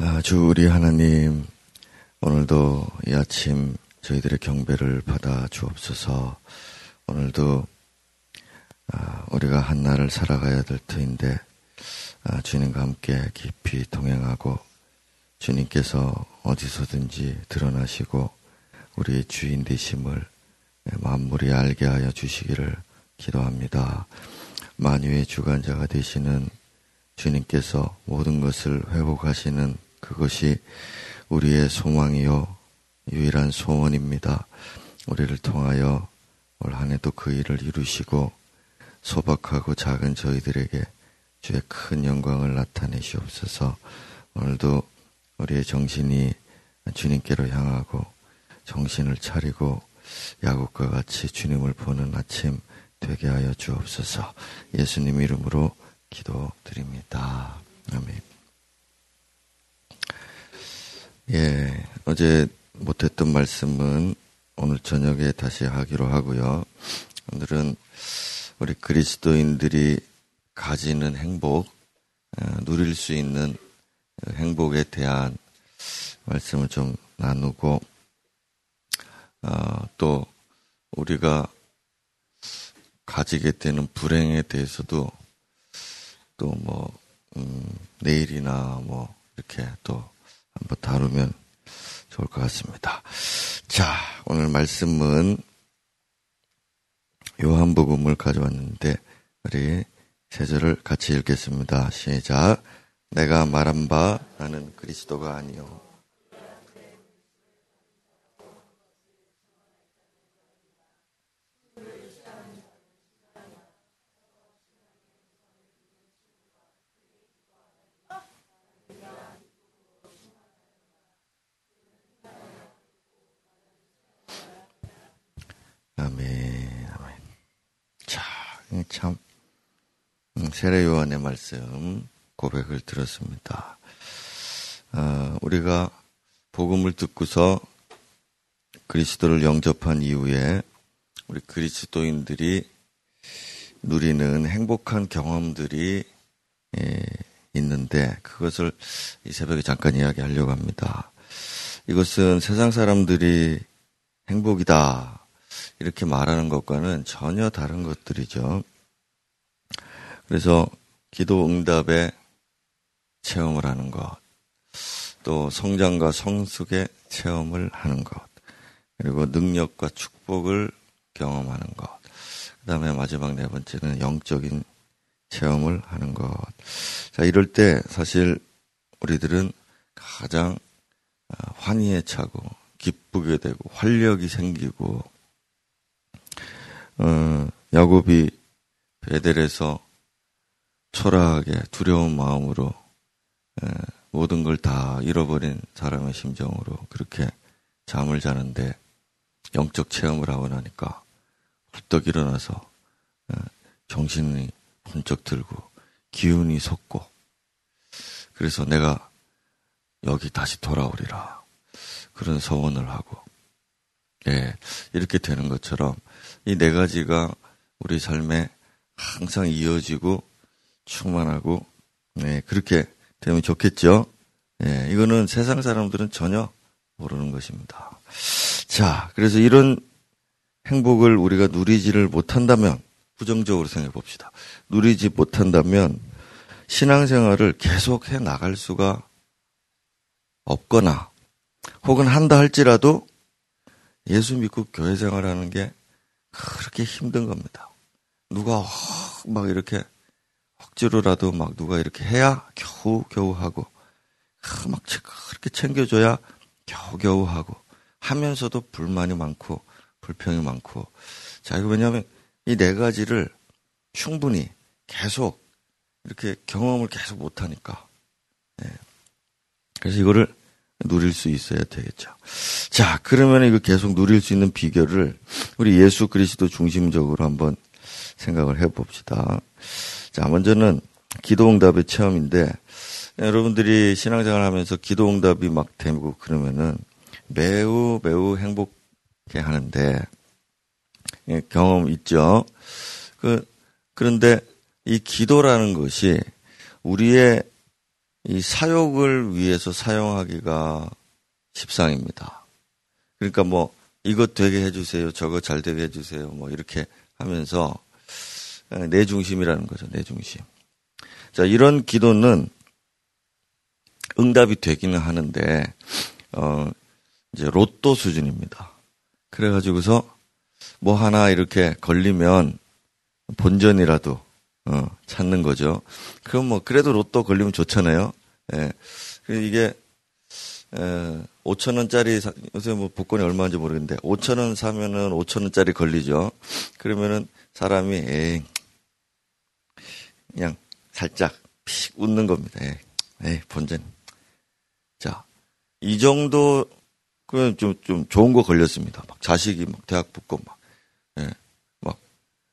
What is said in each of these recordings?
아, 주 우리 하나님, 오늘도 이 아침 저희들의 경배를 받아 주옵소서. 오늘도 아, 우리가 한 날을 살아가야 될 터인데 아, 주님과 함께 깊이 동행하고 주님께서 어디서든지 드러나시고 우리의 주인 되심을 만물이 알게 하여 주시기를 기도합니다. 만유의 주관자가 되시는 주님께서 모든 것을 회복하시는 그것이 우리의 소망이요 유일한 소원입니다. 우리를 통하여 올 한해도 그 일을 이루시고 소박하고 작은 저희들에게 주의 큰 영광을 나타내시옵소서. 오늘도 우리의 정신이 주님께로 향하고 정신을 차리고 야곱과 같이 주님을 보는 아침 되게 하여 주옵소서. 예수님 이름으로 기도드립니다. 아멘. 예, 어제 못했던 말씀은 오늘 저녁에 다시 하기로 하고요. 오늘은 우리 그리스도인들이 가지는 행복, 어, 누릴 수 있는 행복에 대한 말씀을 좀 나누고, 어, 또 우리가 가지게 되는 불행에 대해서도 또 뭐, 음, 내일이나 뭐, 이렇게 또 한번 다루면 좋을 것 같습니다. 자, 오늘 말씀은 요한복음을 가져왔는데 우리 세 절을 같이 읽겠습니다. 시작. 내가 말한 바 나는 그리스도가 아니요 아멘, 아멘. 자, 참, 음, 세례 요한의 말씀, 고백을 들었습니다. 어, 우리가 복음을 듣고서 그리스도를 영접한 이후에 우리 그리스도인들이 누리는 행복한 경험들이 예, 있는데 그것을 이 새벽에 잠깐 이야기하려고 합니다. 이것은 세상 사람들이 행복이다 이렇게 말하는 것과는 전혀 다른 것들이죠. 그래서 기도 응답에 체험을 하는 것, 또 성장과 성숙의 체험을 하는 것, 그리고 능력과 축복을 경험하는 것, 그 다음에 마지막 네 번째는 영적인 체험을 하는 것. 자, 이럴 때 사실 우리들은 가장 환희에 차고 기쁘게 되고 활력이 생기고 어, 야곱이 베델에서 초라하게 두려운 마음으로 에, 모든 걸 다 잃어버린 사람의 심정으로 그렇게 잠을 자는데 영적 체험을 하고 나니까 훌떡 일어나서 에, 정신이 번쩍 들고 기운이 솟고 그래서 내가 여기 다시 돌아오리라. 그런 서원을 하고 예, 이렇게 되는 것처럼 이 네 가지가 우리 삶에 항상 이어지고 충만하고 네, 그렇게 되면 좋겠죠. 네, 이거는 세상 사람들은 전혀 모르는 것입니다. 자, 그래서 이런 행복을 우리가 누리지를 못한다면 부정적으로 생각해 봅시다. 누리지 못한다면 신앙생활을 계속 해 나갈 수가 없거나 혹은 한다 할지라도 예수 믿고 교회 생활하는 게 그렇게 힘든 겁니다. 누가 막 이렇게 억지로라도 막 누가 이렇게 해야 겨우 겨우 하고 막 그렇게 챙겨줘야 겨우 겨우 하고 하면서도 불만이 많고 불평이 많고 자 이거 왜냐하면 이 네 가지를 충분히 계속 이렇게 경험을 계속 못 하니까 네. 그래서 이거를 누릴 수 있어야 되겠죠. 자, 그러면 이거 계속 누릴 수 있는 비결을 우리 예수 그리스도 중심적으로 한번 생각을 해봅시다. 자, 먼저는 기도응답의 체험인데 여러분들이 신앙생활 하면서 기도응답이 막 되고 그러면은 매우 매우 행복해 하는데 예, 경험 있죠. 그 그런데 이 기도라는 것이 우리의 이 사욕을 위해서 사용하기가 십상입니다. 그러니까 뭐 이것 되게 해주세요, 저거 잘 되게 해주세요, 뭐 이렇게 하면서 내 중심이라는 거죠, 내 중심. 자 이런 기도는 응답이 되기는 하는데 어 이제 로또 수준입니다. 그래가지고서 뭐 하나 이렇게 걸리면 본전이라도 어, 찾는 거죠. 그럼 뭐 그래도 로또 걸리면 좋잖아요. 예. 이게 에, 5천 원짜리 요새 뭐 복권이 얼마인지 모르겠는데 5천 원 사면은 5천 원짜리 걸리죠. 그러면은 사람이 에이 그냥 살짝 픽 웃는 겁니다. 에이, 에이 본전. 자, 이 정도 그냥 좀, 좀 좋은 거 걸렸습니다. 막 자식이 막 대학 붙고 막, 예, 막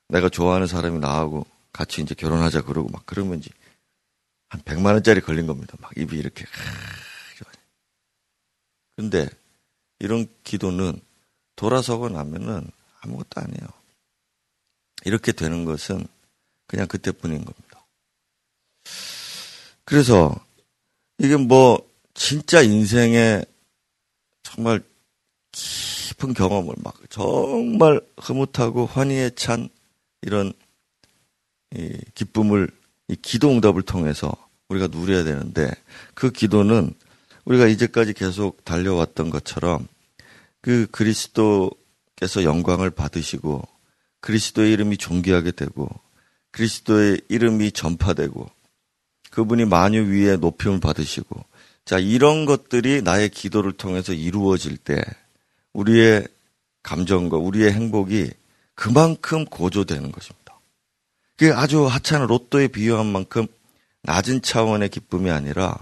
내가 좋아하는 사람이 나하고 같이 이제 결혼하자 그러고 막 그러면 이제 한 100만 원짜리 걸린 겁니다. 막 입이 이렇게. 근데 이런 기도는 돌아서고 나면은 아무것도 아니에요. 이렇게 되는 것은 그냥 그때뿐인 겁니다. 그래서 이게 뭐 진짜 인생에 정말 깊은 경험을 막 정말 흐뭇하고 환희에 찬 이런 이 기쁨을 이 기도 응답을 통해서 우리가 누려야 되는데 그 기도는 우리가 이제까지 계속 달려왔던 것처럼 그 그리스도께서 영광을 받으시고 그리스도의 이름이 존귀하게 되고 그리스도의 이름이 전파되고 그분이 만유 위에 높임을 받으시고 자 이런 것들이 나의 기도를 통해서 이루어질 때 우리의 감정과 우리의 행복이 그만큼 고조되는 것입니다. 그게 아주 하찮은 로또에 비유한 만큼 낮은 차원의 기쁨이 아니라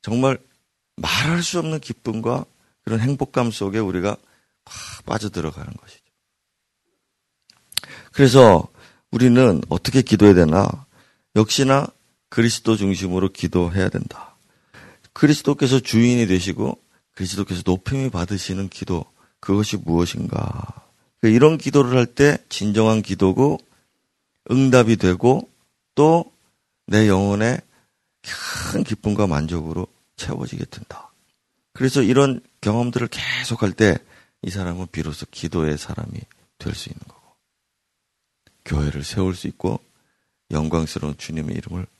정말 말할 수 없는 기쁨과 그런 행복감 속에 우리가 팍 빠져들어가는 것이죠. 그래서 우리는 어떻게 기도해야 되나? 역시나 그리스도 중심으로 기도해야 된다. 그리스도께서 주인이 되시고 그리스도께서 높임이 받으시는 기도, 그것이 무엇인가? 이런 기도를 할 때 진정한 기도고 응답이 되고 또 내 영혼에 큰 기쁨과 만족으로 채워지게 된다. 그래서 이런 경험들을 계속할 때 이 사람은 비로소 기도의 사람이 될 수 있는 거고 교회를 세울 수 있고 영광스러운 주님의 이름을 예,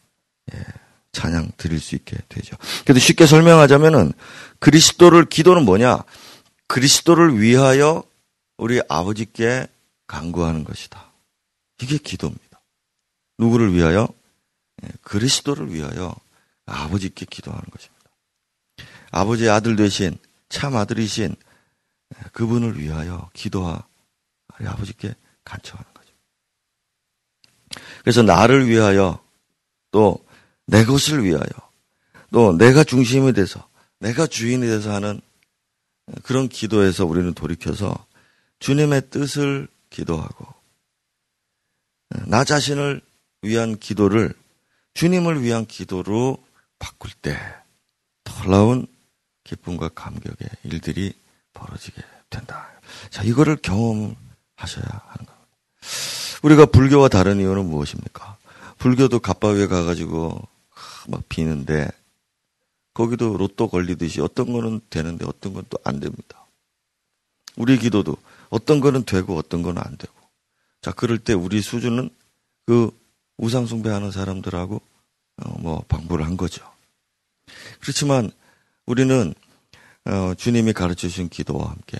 찬양 드릴 수 있게 되죠. 그래도 쉽게 설명하자면은 그리스도를 기도는 뭐냐? 그리스도를 위하여 우리 아버지께 간구하는 것이다. 이게 기도입니다. 누구를 위하여? 예, 그리스도를 위하여 아버지께 기도하는 것입니다. 아버지의 아들 되신 참 아들이신 그분을 위하여 기도하 우리 아버지께 간청하는 거죠. 그래서 나를 위하여 또 내 것을 위하여 또 내가 중심이 돼서 내가 주인이 돼서 하는 그런 기도에서 우리는 돌이켜서 주님의 뜻을 기도하고 나 자신을 위한 기도를 주님을 위한 기도로 바꿀 때 놀라운 기쁨과 감격의 일들이 벌어지게 된다. 자, 이거를 경험하셔야 하는 겁니다. 우리가 불교와 다른 이유는 무엇입니까? 불교도 갑바 위에 가가지고 막 비는데 거기도 로또 걸리듯이 어떤 거는 되는데 어떤 건 또 안 됩니다. 우리 기도도 어떤 거는 되고 어떤 거는 안 되고. 자, 그럴 때 우리 수준은 그 우상 숭배하는 사람들하고 어, 뭐 방불을 한 거죠. 그렇지만 우리는 어, 주님이 가르쳐 주신 기도와 함께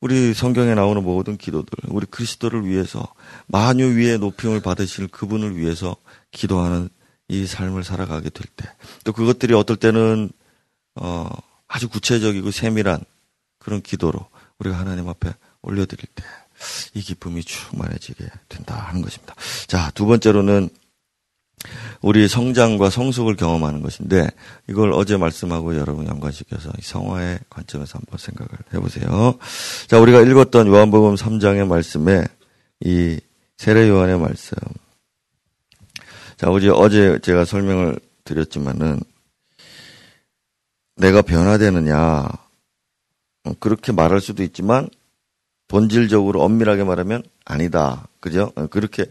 우리 성경에 나오는 모든 기도들, 우리 그리스도를 위해서 만유 위에 높임을 받으실 그분을 위해서 기도하는 이 삶을 살아가게 될 때, 또 그것들이 어떨 때는 어, 아주 구체적이고 세밀한 그런 기도로 우리가 하나님 앞에 올려드릴 때, 이 기쁨이 충만해지게 된다 하는 것입니다. 자, 두 번째로는 우리 성장과 성숙을 경험하는 것인데 이걸 어제 말씀하고 여러분 연관시켜서 성화의 관점에서 한번 생각을 해보세요. 자, 우리가 읽었던 요한복음 3장의 말씀에 이 세례 요한의 말씀. 자, 어제 어제 제가 설명을 드렸지만은 내가 변화되느냐 그렇게 말할 수도 있지만 본질적으로 엄밀하게 말하면 아니다. 그죠? 그렇게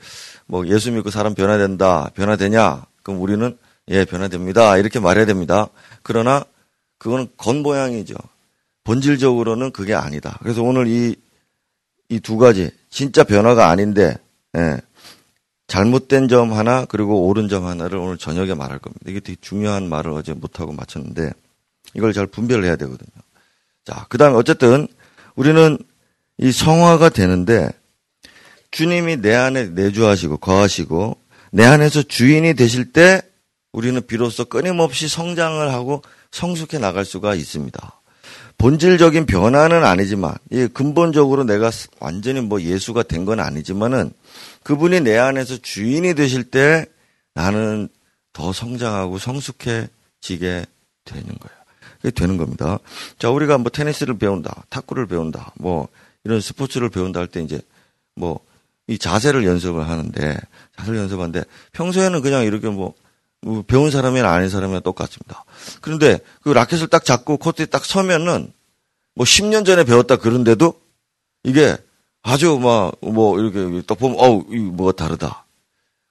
뭐 예수 믿고 사람 변화된다. 변화되냐? 그럼 우리는 예, 변화됩니다. 이렇게 말해야 됩니다. 그러나 그거는 겉모양이죠. 본질적으로는 그게 아니다. 그래서 오늘 이, 이 두 가지, 진짜 변화가 아닌데, 예, 잘못된 점 하나, 그리고 옳은 점 하나를 오늘 저녁에 말할 겁니다. 이게 되게 중요한 말을 어제 못하고 마쳤는데, 이걸 잘 분별을 해야 되거든요. 자, 그 다음에 어쨌든, 우리는 이 성화가 되는데, 주님이 내 안에 내주하시고, 거하시고, 내 안에서 주인이 되실 때, 우리는 비로소 끊임없이 성장을 하고 성숙해 나갈 수가 있습니다. 본질적인 변화는 아니지만, 예, 근본적으로 내가 완전히 뭐 예수가 된 건 아니지만은 그분이 내 안에서 주인이 되실 때 나는 더 성장하고 성숙해지게 되는 거예요. 그게 되는 겁니다. 자, 우리가 뭐 테니스를 배운다, 탁구를 배운다, 뭐 이런 스포츠를 배운다 할 때 이제 뭐 이 자세를 연습을 하는데 자세를 연습하는데 평소에는 그냥 이렇게 뭐, 뭐 배운 사람이나 아닌 사람이나 똑같습니다. 그런데 그 라켓을 딱 잡고 코트에 딱 서면은 뭐 10년 전에 배웠다 그런데도 이게 아주 막 뭐 이렇게 딱 보면 어우 이 뭐가 다르다.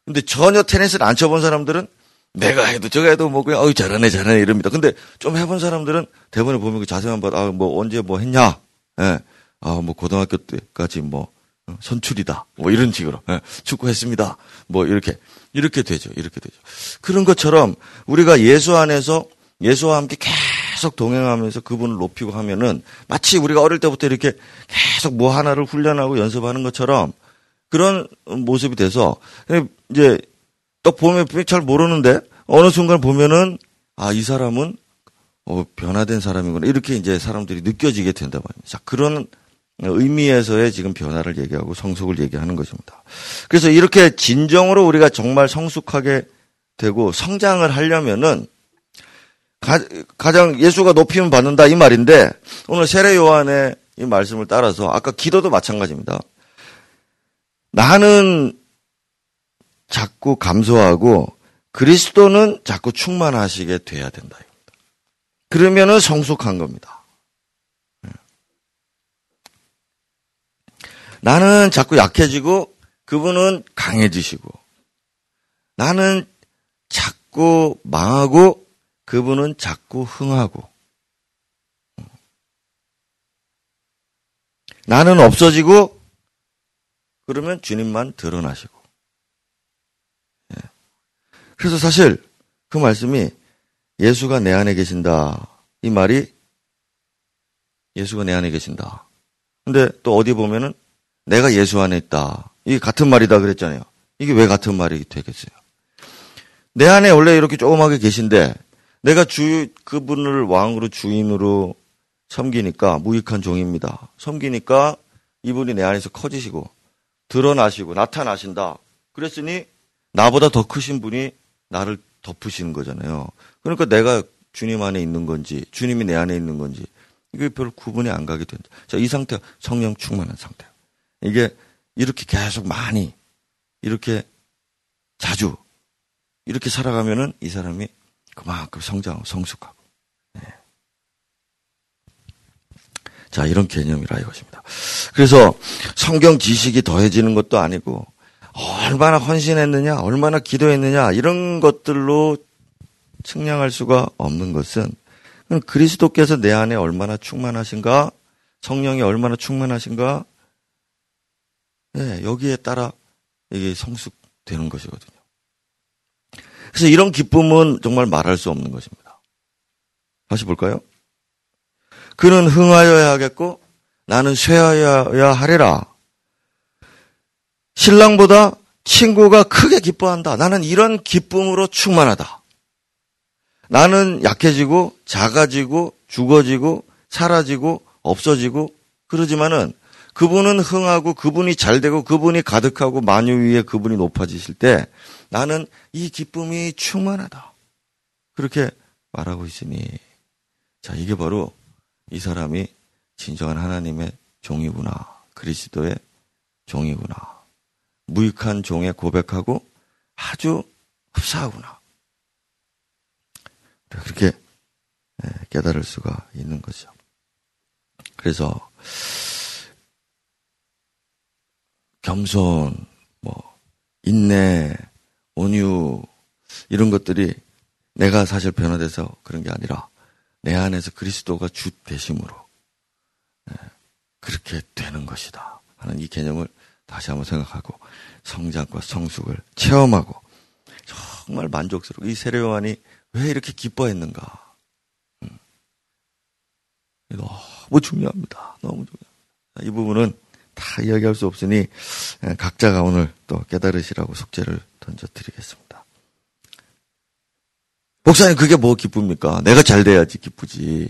근데 전혀 테니스를 안 쳐본 사람들은 내가 해도 저가 해도 뭐 그냥 어이 잘하네 잘하네 이럽니다. 근데 좀 해본 사람들은 대본에 보면 그 자세만 봐도 아뭐 언제 뭐 했냐, 예, 아뭐 고등학교 때까지 뭐 어, 선출이다, 뭐 이런 식으로 예, 축구했습니다. 뭐 이렇게 이렇게 되죠, 이렇게 되죠. 그런 것처럼 우리가 예수 안에서 예수와 함께 계속 동행하면서 그분을 높이고 하면은 마치 우리가 어릴 때부터 이렇게 계속 뭐 하나를 훈련하고 연습하는 것처럼 그런 모습이 돼서 이제 딱 보면 잘 모르는데 어느 순간 보면은 아 이 사람은 어, 변화된 사람이구나 이렇게 이제 사람들이 느껴지게 된다 말입니다. 자 그런 의미에서의 지금 변화를 얘기하고 성숙을 얘기하는 것입니다. 그래서 이렇게 진정으로 우리가 정말 성숙하게 되고 성장을 하려면은 가, 장 예수가 높이면 받는다 이 말인데 오늘 세례 요한의 이 말씀을 따라서 아까 기도도 마찬가지입니다. 나는 자꾸 감소하고 그리스도는 자꾸 충만하시게 돼야 된다. 그러면은 성숙한 겁니다. 예. 나는 자꾸 약해지고 그분은 강해지시고 나는 자꾸 망하고 그분은 자꾸 흥하고 나는 없어지고 그러면 주님만 드러나시고 그래서 사실 그 말씀이 예수가 내 안에 계신다. 이 말이 예수가 내 안에 계신다. 근데 또 어디 보면은 내가 예수 안에 있다. 이게 같은 말이다 그랬잖아요. 이게 왜 같은 말이 되겠어요? 내 안에 원래 이렇게 조그맣게 계신데 내가 주 그분을 왕으로 주인으로 섬기니까 무익한 종입니다. 섬기니까 이분이 내 안에서 커지시고 드러나시고 나타나신다. 그랬으니 나보다 더 크신 분이 나를 덮으시는 거잖아요. 그러니까 내가 주님 안에 있는 건지, 주님이 내 안에 있는 건지, 이게 별 구분이 안 가게 된다. 자, 이 상태가 성령 충만한 상태예요. 이게 이렇게 계속 많이, 이렇게 자주, 이렇게 살아가면은 이 사람이 그만큼 성장하고 성숙하고. 네. 자, 이런 개념이라 이것입니다. 그래서 성경 지식이 더해지는 것도 아니고, 얼마나 헌신했느냐, 얼마나 기도했느냐, 이런 것들로 측량할 수가 없는 것은 그리스도께서 내 안에 얼마나 충만하신가, 성령이 얼마나 충만하신가, 네, 여기에 따라 이게 성숙되는 것이거든요. 그래서 이런 기쁨은 정말 말할 수 없는 것입니다. 다시 볼까요? 그는 흥하여야 하겠고 나는 쇠하여야 하리라. 신랑보다 친구가 크게 기뻐한다. 나는 이런 기쁨으로 충만하다. 나는 약해지고 작아지고 죽어지고 사라지고 없어지고 그러지만은 그분은 흥하고 그분이 잘 되고 그분이 가득하고 만유 위에 그분이 높아지실 때 나는 이 기쁨이 충만하다. 그렇게 말하고 있으니 자 이게 바로 이 사람이 진정한 하나님의 종이구나. 그리스도의 종이구나. 무익한 종에 고백하고 아주 흡사하구나. 그렇게 예, 깨달을 수가 있는 거죠. 그래서 겸손, 뭐 인내, 온유 이런 것들이 내가 사실 변화돼서 그런 게 아니라 내 안에서 그리스도가 주 되심으로 예, 그렇게 되는 것이다 하는 이 개념을 다시 한번 생각하고 성장과 성숙을 체험하고 정말 만족스럽고 이 세례 요한이 왜 이렇게 기뻐했는가 음. 너무 중요합니다. 너무 중요합니다. 이 부분은 다 이야기할 수 없으니 예, 각자가 오늘 또 깨달으시라고 숙제를 던져드리겠습니다. 목사님 그게 뭐 기쁩니까? 내가 잘 돼야지 기쁘지.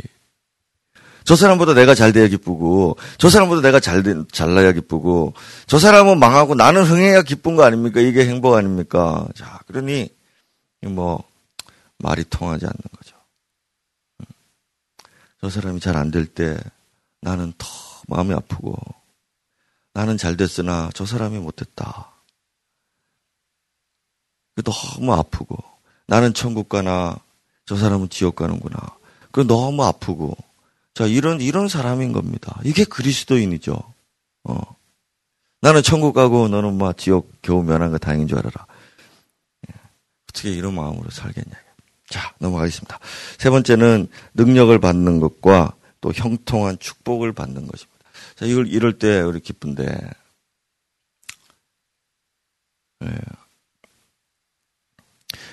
저 사람보다 내가 잘 돼야 기쁘고, 저 사람보다 내가 잘, 잘나야 기쁘고, 저 사람은 망하고 나는 흥해야 기쁜 거 아닙니까? 이게 행복 아닙니까? 자, 그러니, 뭐, 말이 통하지 않는 거죠. 음. 저 사람이 잘 안 될 때 나는 더 마음이 아프고, 나는 잘 됐으나 저 사람이 못됐다. 너무 아프고, 나는 천국 가나 저 사람은 지옥 가는구나. 그 너무 아프고, 자, 이런, 이런 사람인 겁니다. 이게 그리스도인이죠. 어. 나는 천국 가고 너는 뭐 지옥 겨우 면한 거 다행인 줄 알아라. 예. 어떻게 이런 마음으로 살겠냐. 자, 넘어가겠습니다. 세 번째는 능력을 받는 것과 또 형통한 축복을 받는 것입니다. 자, 이걸 이럴 때 우리 기쁜데, 예.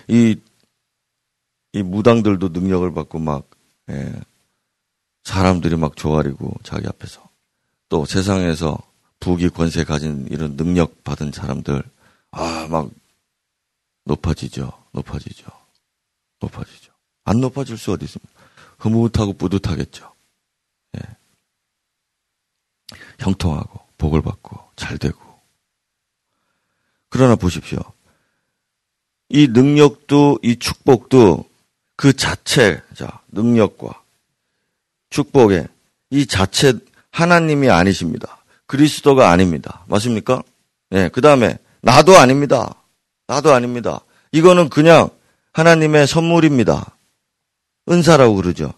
이, 이 무당들도 능력을 받고 막, 예. 사람들이 막 조아리고 자기 앞에서 또 세상에서 부귀 권세 가진 이런 능력 받은 사람들 아 막 높아지죠 높아지죠 높아지죠 안 높아질 수 어디 있습니까 흐뭇하고 뿌듯하겠죠 예. 형통하고 복을 받고 잘 되고 그러나 보십시오 이 능력도 이 축복도 그 자체 자 능력과 축복의 이 자체 하나님이 아니십니다. 그리스도가 아닙니다. 맞습니까? 네, 그 다음에 나도 아닙니다. 나도 아닙니다. 이거는 그냥 하나님의 선물입니다. 은사라고 그러죠.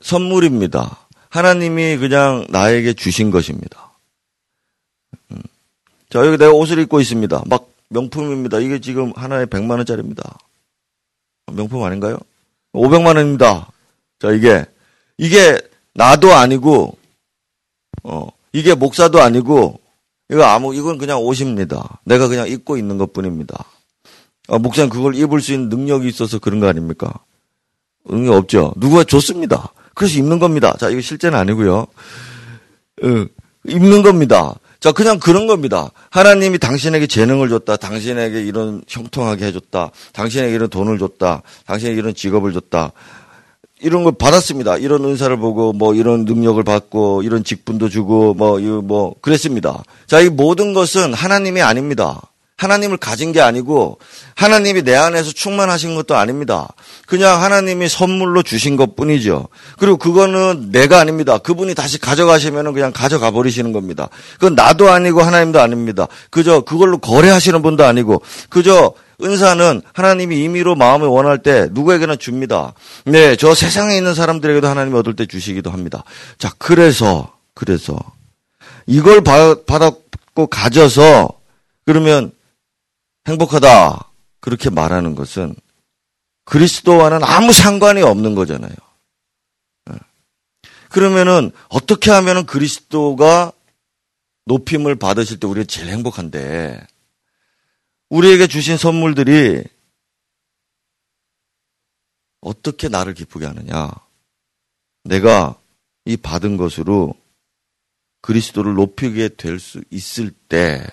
선물입니다. 하나님이 그냥 나에게 주신 것입니다. 음. 자, 여기 내가 옷을 입고 있습니다. 막 명품입니다. 이게 지금 하나에 100만 원짜리입니다. 명품 아닌가요? 500만 원입니다. 자, 이게 이게 나도 아니고 어 이게 목사도 아니고 이거 아무 이건 그냥 옷입니다. 내가 그냥 입고 있는 것뿐입니다. 아, 목사님 그걸 입을 수 있는 능력이 있어서 그런 거 아닙니까? 능력 없죠. 누가 줬습니다. 그래서 입는 겁니다. 자 이거 실제는 아니고요. 어, 입는 겁니다. 자, 그냥 그런 겁니다. 하나님이 당신에게 재능을 줬다. 당신에게 이런 형통하게 해줬다. 당신에게 이런 돈을 줬다. 당신에게 이런 직업을 줬다. 이런 걸 받았습니다. 이런 은사를 보고 뭐 이런 능력을 받고 이런 직분도 주고 뭐 이거 뭐 그랬습니다. 자, 이 모든 것은 하나님이 아닙니다. 하나님을 가진 게 아니고 하나님이 내 안에서 충만하신 것도 아닙니다. 그냥 하나님이 선물로 주신 것 뿐이죠. 그리고 그거는 내가 아닙니다. 그분이 다시 가져가시면 그냥 가져가 버리시는 겁니다. 그건 나도 아니고 하나님도 아닙니다. 그저 그걸로 거래하시는 분도 아니고 그저 은사는 하나님이 임의로 마음을 원할 때 누구에게나 줍니다. 네, 저 세상에 있는 사람들에게도 하나님이 얻을 때 주시기도 합니다. 자, 그래서, 그래서, 이걸 받았고 가져서, 그러면 행복하다. 그렇게 말하는 것은 그리스도와는 아무 상관이 없는 거잖아요. 네. 그러면은 어떻게 하면은 그리스도가 높임을 받으실 때 우리가 제일 행복한데 우리에게 주신 선물들이 어떻게 나를 기쁘게 하느냐? 내가 이 받은 것으로 그리스도를 높이게 될 수 있을 때,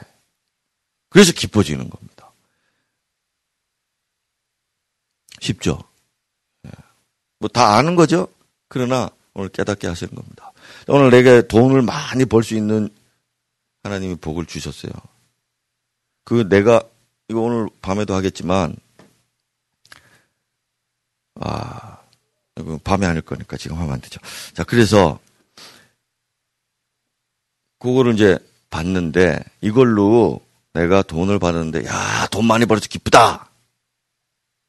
그래서 기뻐지는 겁니다. 쉽죠? 예. 뭐다 아는 거죠? 그러나 오늘 깨닫게 하시는 겁니다. 오늘 내게 돈을 많이 벌 수 있는 하나님이 복을 주셨어요. 그 내가 이거 오늘 밤에도 하겠지만, 아, 이거 밤에 아닐 거니까 지금 하면 안 되죠. 자, 그래서, 그거를 이제 받는데, 이걸로 내가 돈을 받았는데, 야, 돈 많이 벌어서 기쁘다!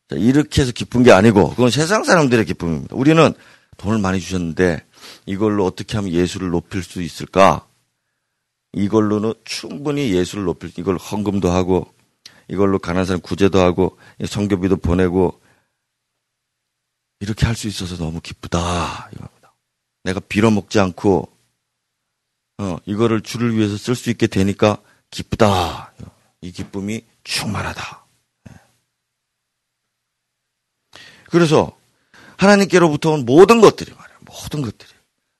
자, 이렇게 해서 기쁜 게 아니고, 그건 세상 사람들의 기쁨입니다. 우리는 돈을 많이 주셨는데, 이걸로 어떻게 하면 예수를 높일 수 있을까? 이걸로는 충분히 예수를 높일, 이걸 헌금도 하고, 이걸로 가난한 사람 구제도 하고 성교비도 보내고 이렇게 할 수 있어서 너무 기쁘다. 이겁니다. 내가 빌어먹지 않고, 어, 이거를 주를 위해서 쓸 수 있게 되니까 기쁘다. 이 기쁨이 충만하다. 예. 그래서 하나님께로부터 온 모든 것들이 말이야. 모든 것들이.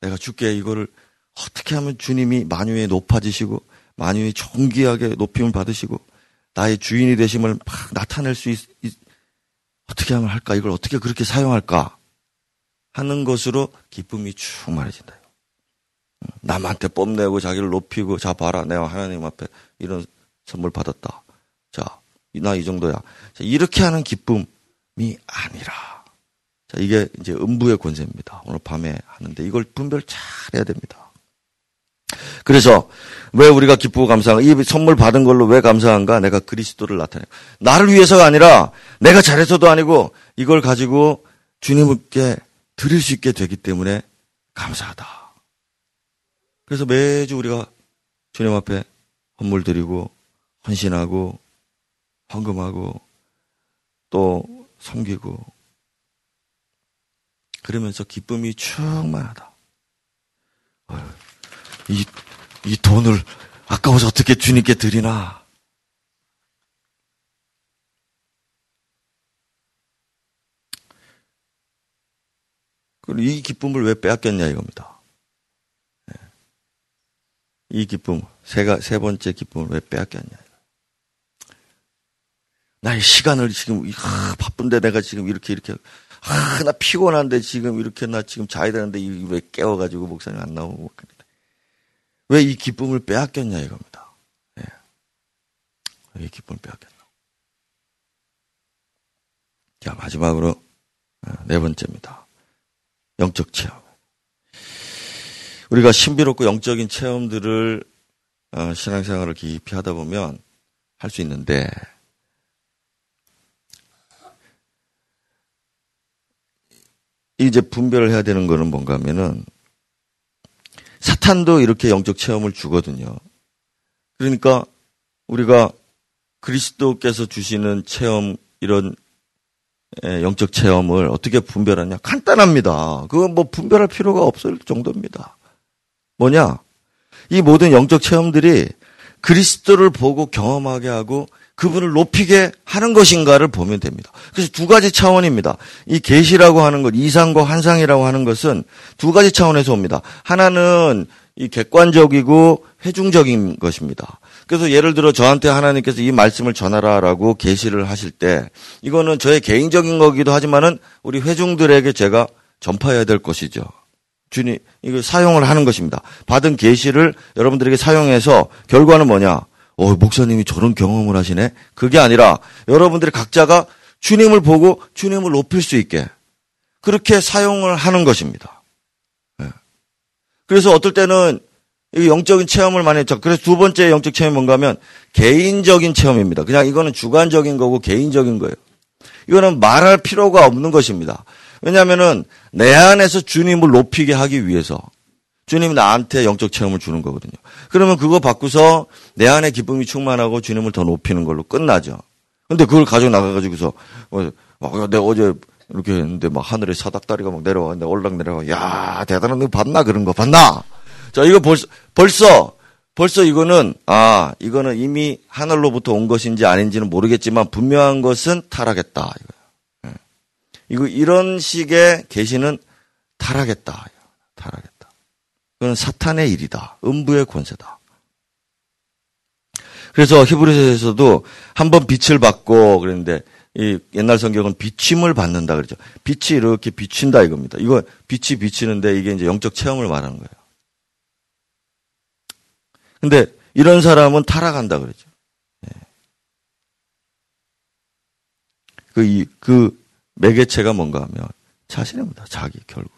내가 주께 이거를 어떻게 하면 주님이 만유에 높아지시고 만유에 존귀하게 높임을 받으시고 나의 주인이 되심을 막 나타낼 수 있, 어떻게 하면 할까? 이걸 어떻게 그렇게 사용할까? 하는 것으로 기쁨이 충만해진다. 남한테 뽐내고 자기를 높이고 자 봐라 내가 하나님 앞에 이런 선물 받았다. 자, 나 이 정도야. 자, 이렇게 하는 기쁨이 아니라 자, 이게 이제 음부의 권세입니다. 오늘 밤에 하는데 이걸 분별 잘 해야 됩니다. 그래서 왜 우리가 기쁘고 감사한가? 이 선물 받은 걸로 왜 감사한가? 내가 그리스도를 나타내. 나를 위해서가 아니라 내가 잘해서도 아니고 이걸 가지고 주님께 드릴 수 있게 되기 때문에 감사하다. 그래서 매주 우리가 주님 앞에 헌물 드리고 헌신하고 헌금하고 또 섬기고 그러면서 기쁨이 충만하다. 이, 이 돈을 아까워서 어떻게 주님께 드리나? 그리고 이 기쁨을 왜 빼앗겼냐 이겁니다. 네. 이 기쁨, 세가, 세 번째 기쁨을 왜 빼앗겼냐. 나의 시간을 지금, 아, 바쁜데 내가 지금 이렇게, 이렇게, 아, 나 피곤한데 지금 이렇게 나 지금 자야 되는데 왜 깨워가지고 목사님 안 나오고. 왜 이 기쁨을 빼앗겼냐 이겁니다. 네. 이 기쁨을 빼앗겼나. 자, 마지막으로 어, 네 번째입니다. 영적 체험. 우리가 신비롭고 영적인 체험들을 어, 신앙생활을 깊이 하다 보면 할 수 있는데 이제 분별을 해야 되는 거는 뭔가 하면은 사탄도 이렇게 영적 체험을 주거든요. 그러니까 우리가 그리스도께서 주시는 체험 이런 영적 체험을 어떻게 분별하냐? 간단합니다. 그건 뭐 분별할 필요가 없을 정도입니다. 뭐냐? 이 모든 영적 체험들이 그리스도를 보고 경험하게 하고 그분을 높이게 하는 것인가를 보면 됩니다. 그래서 두 가지 차원입니다. 이 계시라고 하는 것, 이상과 환상이라고 하는 것은 두 가지 차원에서 옵니다. 하나는 이 객관적이고 회중적인 것입니다. 그래서 예를 들어 저한테 하나님께서 이 말씀을 전하라라고 계시를 하실 때 이거는 저의 개인적인 거기도 하지만은 우리 회중들에게 제가 전파해야 될 것이죠. 주님 이거 사용을 하는 것입니다. 받은 계시를 여러분들에게 사용해서 결과는 뭐냐? 어, 목사님이 저런 경험을 하시네? 그게 아니라 여러분들이 각자가 주님을 보고 주님을 높일 수 있게 그렇게 사용을 하는 것입니다. 네. 그래서 어떨 때는 영적인 체험을 많이 했죠. 그래서 두 번째 영적 체험이 뭔가 하면 개인적인 체험입니다. 그냥 이거는 주관적인 거고 개인적인 거예요. 이거는 말할 필요가 없는 것입니다. 왜냐하면은 내 안에서 주님을 높이게 하기 위해서 주님이 나한테 영적 체험을 주는 거거든요. 그러면 그거 바꾸서 내 안에 기쁨이 충만하고 주님을 더 높이는 걸로 끝나죠. 근데 그걸 가지고 나가가지고서, 어, 내가 어제 이렇게 했는데 막 하늘에 사닥다리가 막 내려와. 근데 올락 내려와. 야 대단한 거 봤나? 그런 거 봤나? 자, 이거 벌써, 벌써, 벌써 이거는, 아, 이거는 이미 하늘로부터 온 것인지 아닌지는 모르겠지만 분명한 것은 타락했다. 이거. 예. 이거, 이런 식의 계시는 타락했다. 타락했다. 그건 사탄의 일이다. 음부의 권세다. 그래서 히브리서에서도 한 번 빛을 받고 그랬는데 이 옛날 성경은 비침을 받는다 그러죠. 빛이 이렇게 비친다 이겁니다. 이거 빛이 비치는데 이게 이제 영적 체험을 말하는 거예요. 근데 이런 사람은 타락한다 그러죠. 예. 그, 이, 그 매개체가 뭔가 하면 자신입니다. 자기 결국.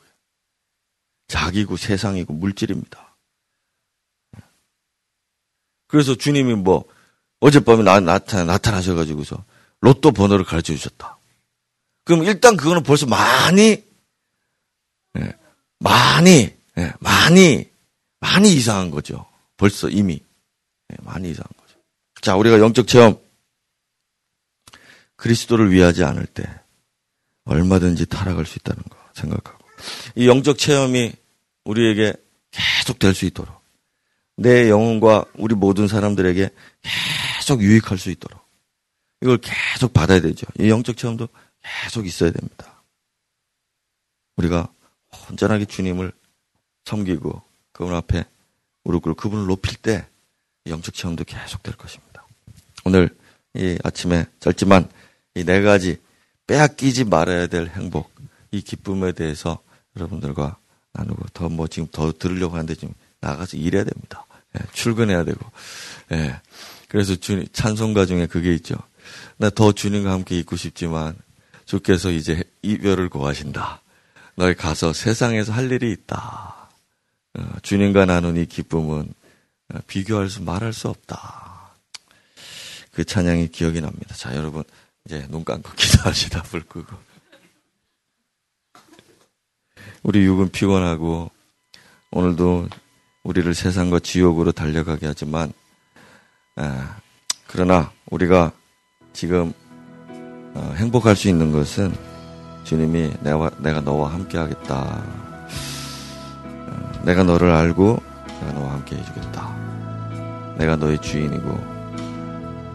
자기고 세상이고 물질입니다. 그래서 주님이 뭐 어젯밤에 나, 나타, 나타나셔가지고서 로또 번호를 가르쳐 주셨다. 그럼 일단 그거는 벌써 많이, 예, 많이, 예, 많이, 많이 이상한 거죠. 벌써 이미. 예, 많이 이상한 거죠. 자, 우리가 영적 체험, 그리스도를 위하지 않을 때, 얼마든지 타락할 수 있다는 거 생각하고 이 영적 체험이 우리에게 계속 될 수 있도록 내 영혼과 우리 모든 사람들에게 계속 유익할 수 있도록 이걸 계속 받아야 되죠. 이 영적 체험도 계속 있어야 됩니다. 우리가 온전하게 주님을 섬기고 그분 앞에 무릎 꿇고 그분을 높일 때 영적 체험도 계속 될 것입니다. 오늘 이 아침에 짧지만 이 네 가지 빼앗기지 말아야 될 행복, 이 기쁨에 대해서 여러분들과 나누고 더 뭐 지금 더 들으려고 하는데 지금 나가서 일해야 됩니다. 예, 출근해야 되고. 예. 그래서 주님, 찬송가 중에 그게 있죠. 나 더 주님과 함께 있고 싶지만 주께서 이제 이별을 고하신다. 너희 가서 세상에서 할 일이 있다. 어, 주님과 나눈 이 기쁨은 어, 비교할 수 말할 수 없다. 그 찬양이 기억이 납니다. 자, 여러분 이제 눈 감고 기도하시다 불 끄고. 우리 육은 피곤하고 오늘도 우리를 세상과 지옥으로 달려가게 하지만 아, 그러나 우리가 지금 어, 행복할 수 있는 것은 주님이 내가, 내가 너와 함께 하겠다. 어, 내가 너를 알고 내가 너와 함께 해주겠다. 내가 너의 주인이고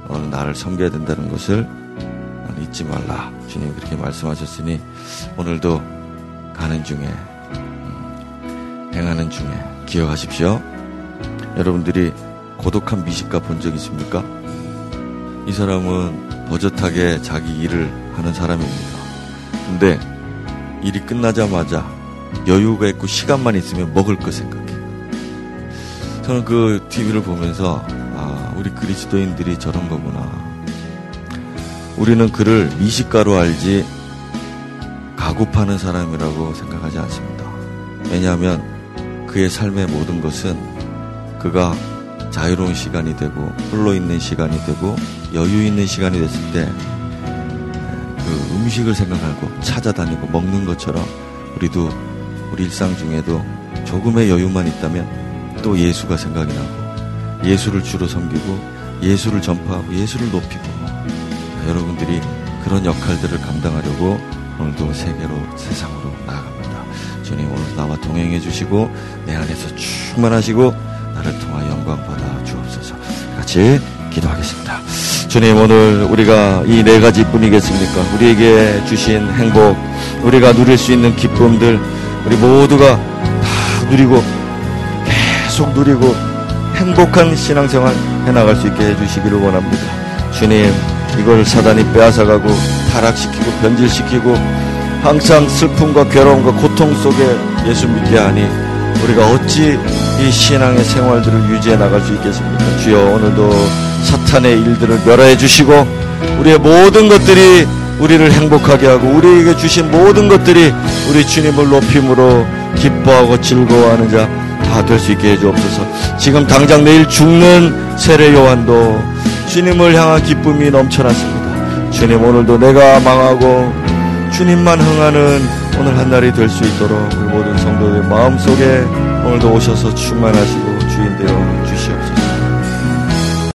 너는 나를 섬겨야 된다는 것을 잊지 말라. 주님 그렇게 말씀하셨으니 오늘도 가는 중에 음, 행하는 중에 기억하십시오. 여러분들이 고독한 미식가 본 적 있습니까? 이 사람은 버젓하게 자기 일을 하는 사람입니다. 근데 일이 끝나자마자 여유가 있고 시간만 있으면 먹을 거 생각해요. 저는 그 TV를 보면서 아, 우리 그리스도인들이 저런 거구나. 우리는 그를 미식가로 알지 가구 파는 사람이라고 생각하지 않습니다. 왜냐하면 그의 삶의 모든 것은 그가 자유로운 시간이 되고 홀로 있는 시간이 되고 여유 있는 시간이 됐을 때 그 음식을 생각하고 찾아다니고 먹는 것처럼 우리도 우리 일상 중에도 조금의 여유만 있다면 또 예수가 생각이 나고 예수를 주로 섬기고 예수를 전파하고 예수를 높이고 여러분들이 그런 역할들을 감당하려고 오늘도 세계로 세상으로 나아갑니다. 주님 오늘 나와 동행해 주시고 내 안에서 충만하시고 나를 통하 영광 받아 주옵소서. 같이 기도하겠습니다. 주님 오늘 우리가 이 네 가지 뿐이겠습니까? 우리에게 주신 행복, 우리가 누릴 수 있는 기쁨들, 우리 모두가 다 누리고 계속 누리고 행복한 신앙생활 해나갈 수 있게 해주시기를 원합니다. 주님 이걸 사단이 빼앗아가고 타락시키고 변질시키고 항상 슬픔과 괴로움과 고통 속에 예수 믿게 하니 우리가 어찌 이 신앙의 생활들을 유지해 나갈 수 있겠습니까? 주여 오늘도 사탄의 일들을 멸하해 주시고 우리의 모든 것들이 우리를 행복하게 하고 우리에게 주신 모든 것들이 우리 주님을 높임으로 기뻐하고 즐거워하는 자 다 될 수 있게 해 주옵소서. 지금 당장 내일 죽는 세례 요한도 주님을 향한 기쁨이 넘쳐났습니다. 주님 오늘도 내가 망하고 주님만 흥하는 오늘 한 날이 될 수 있도록 우리 모든 성도들 마음속에 오늘도 오셔서 충만하시고 주인 되어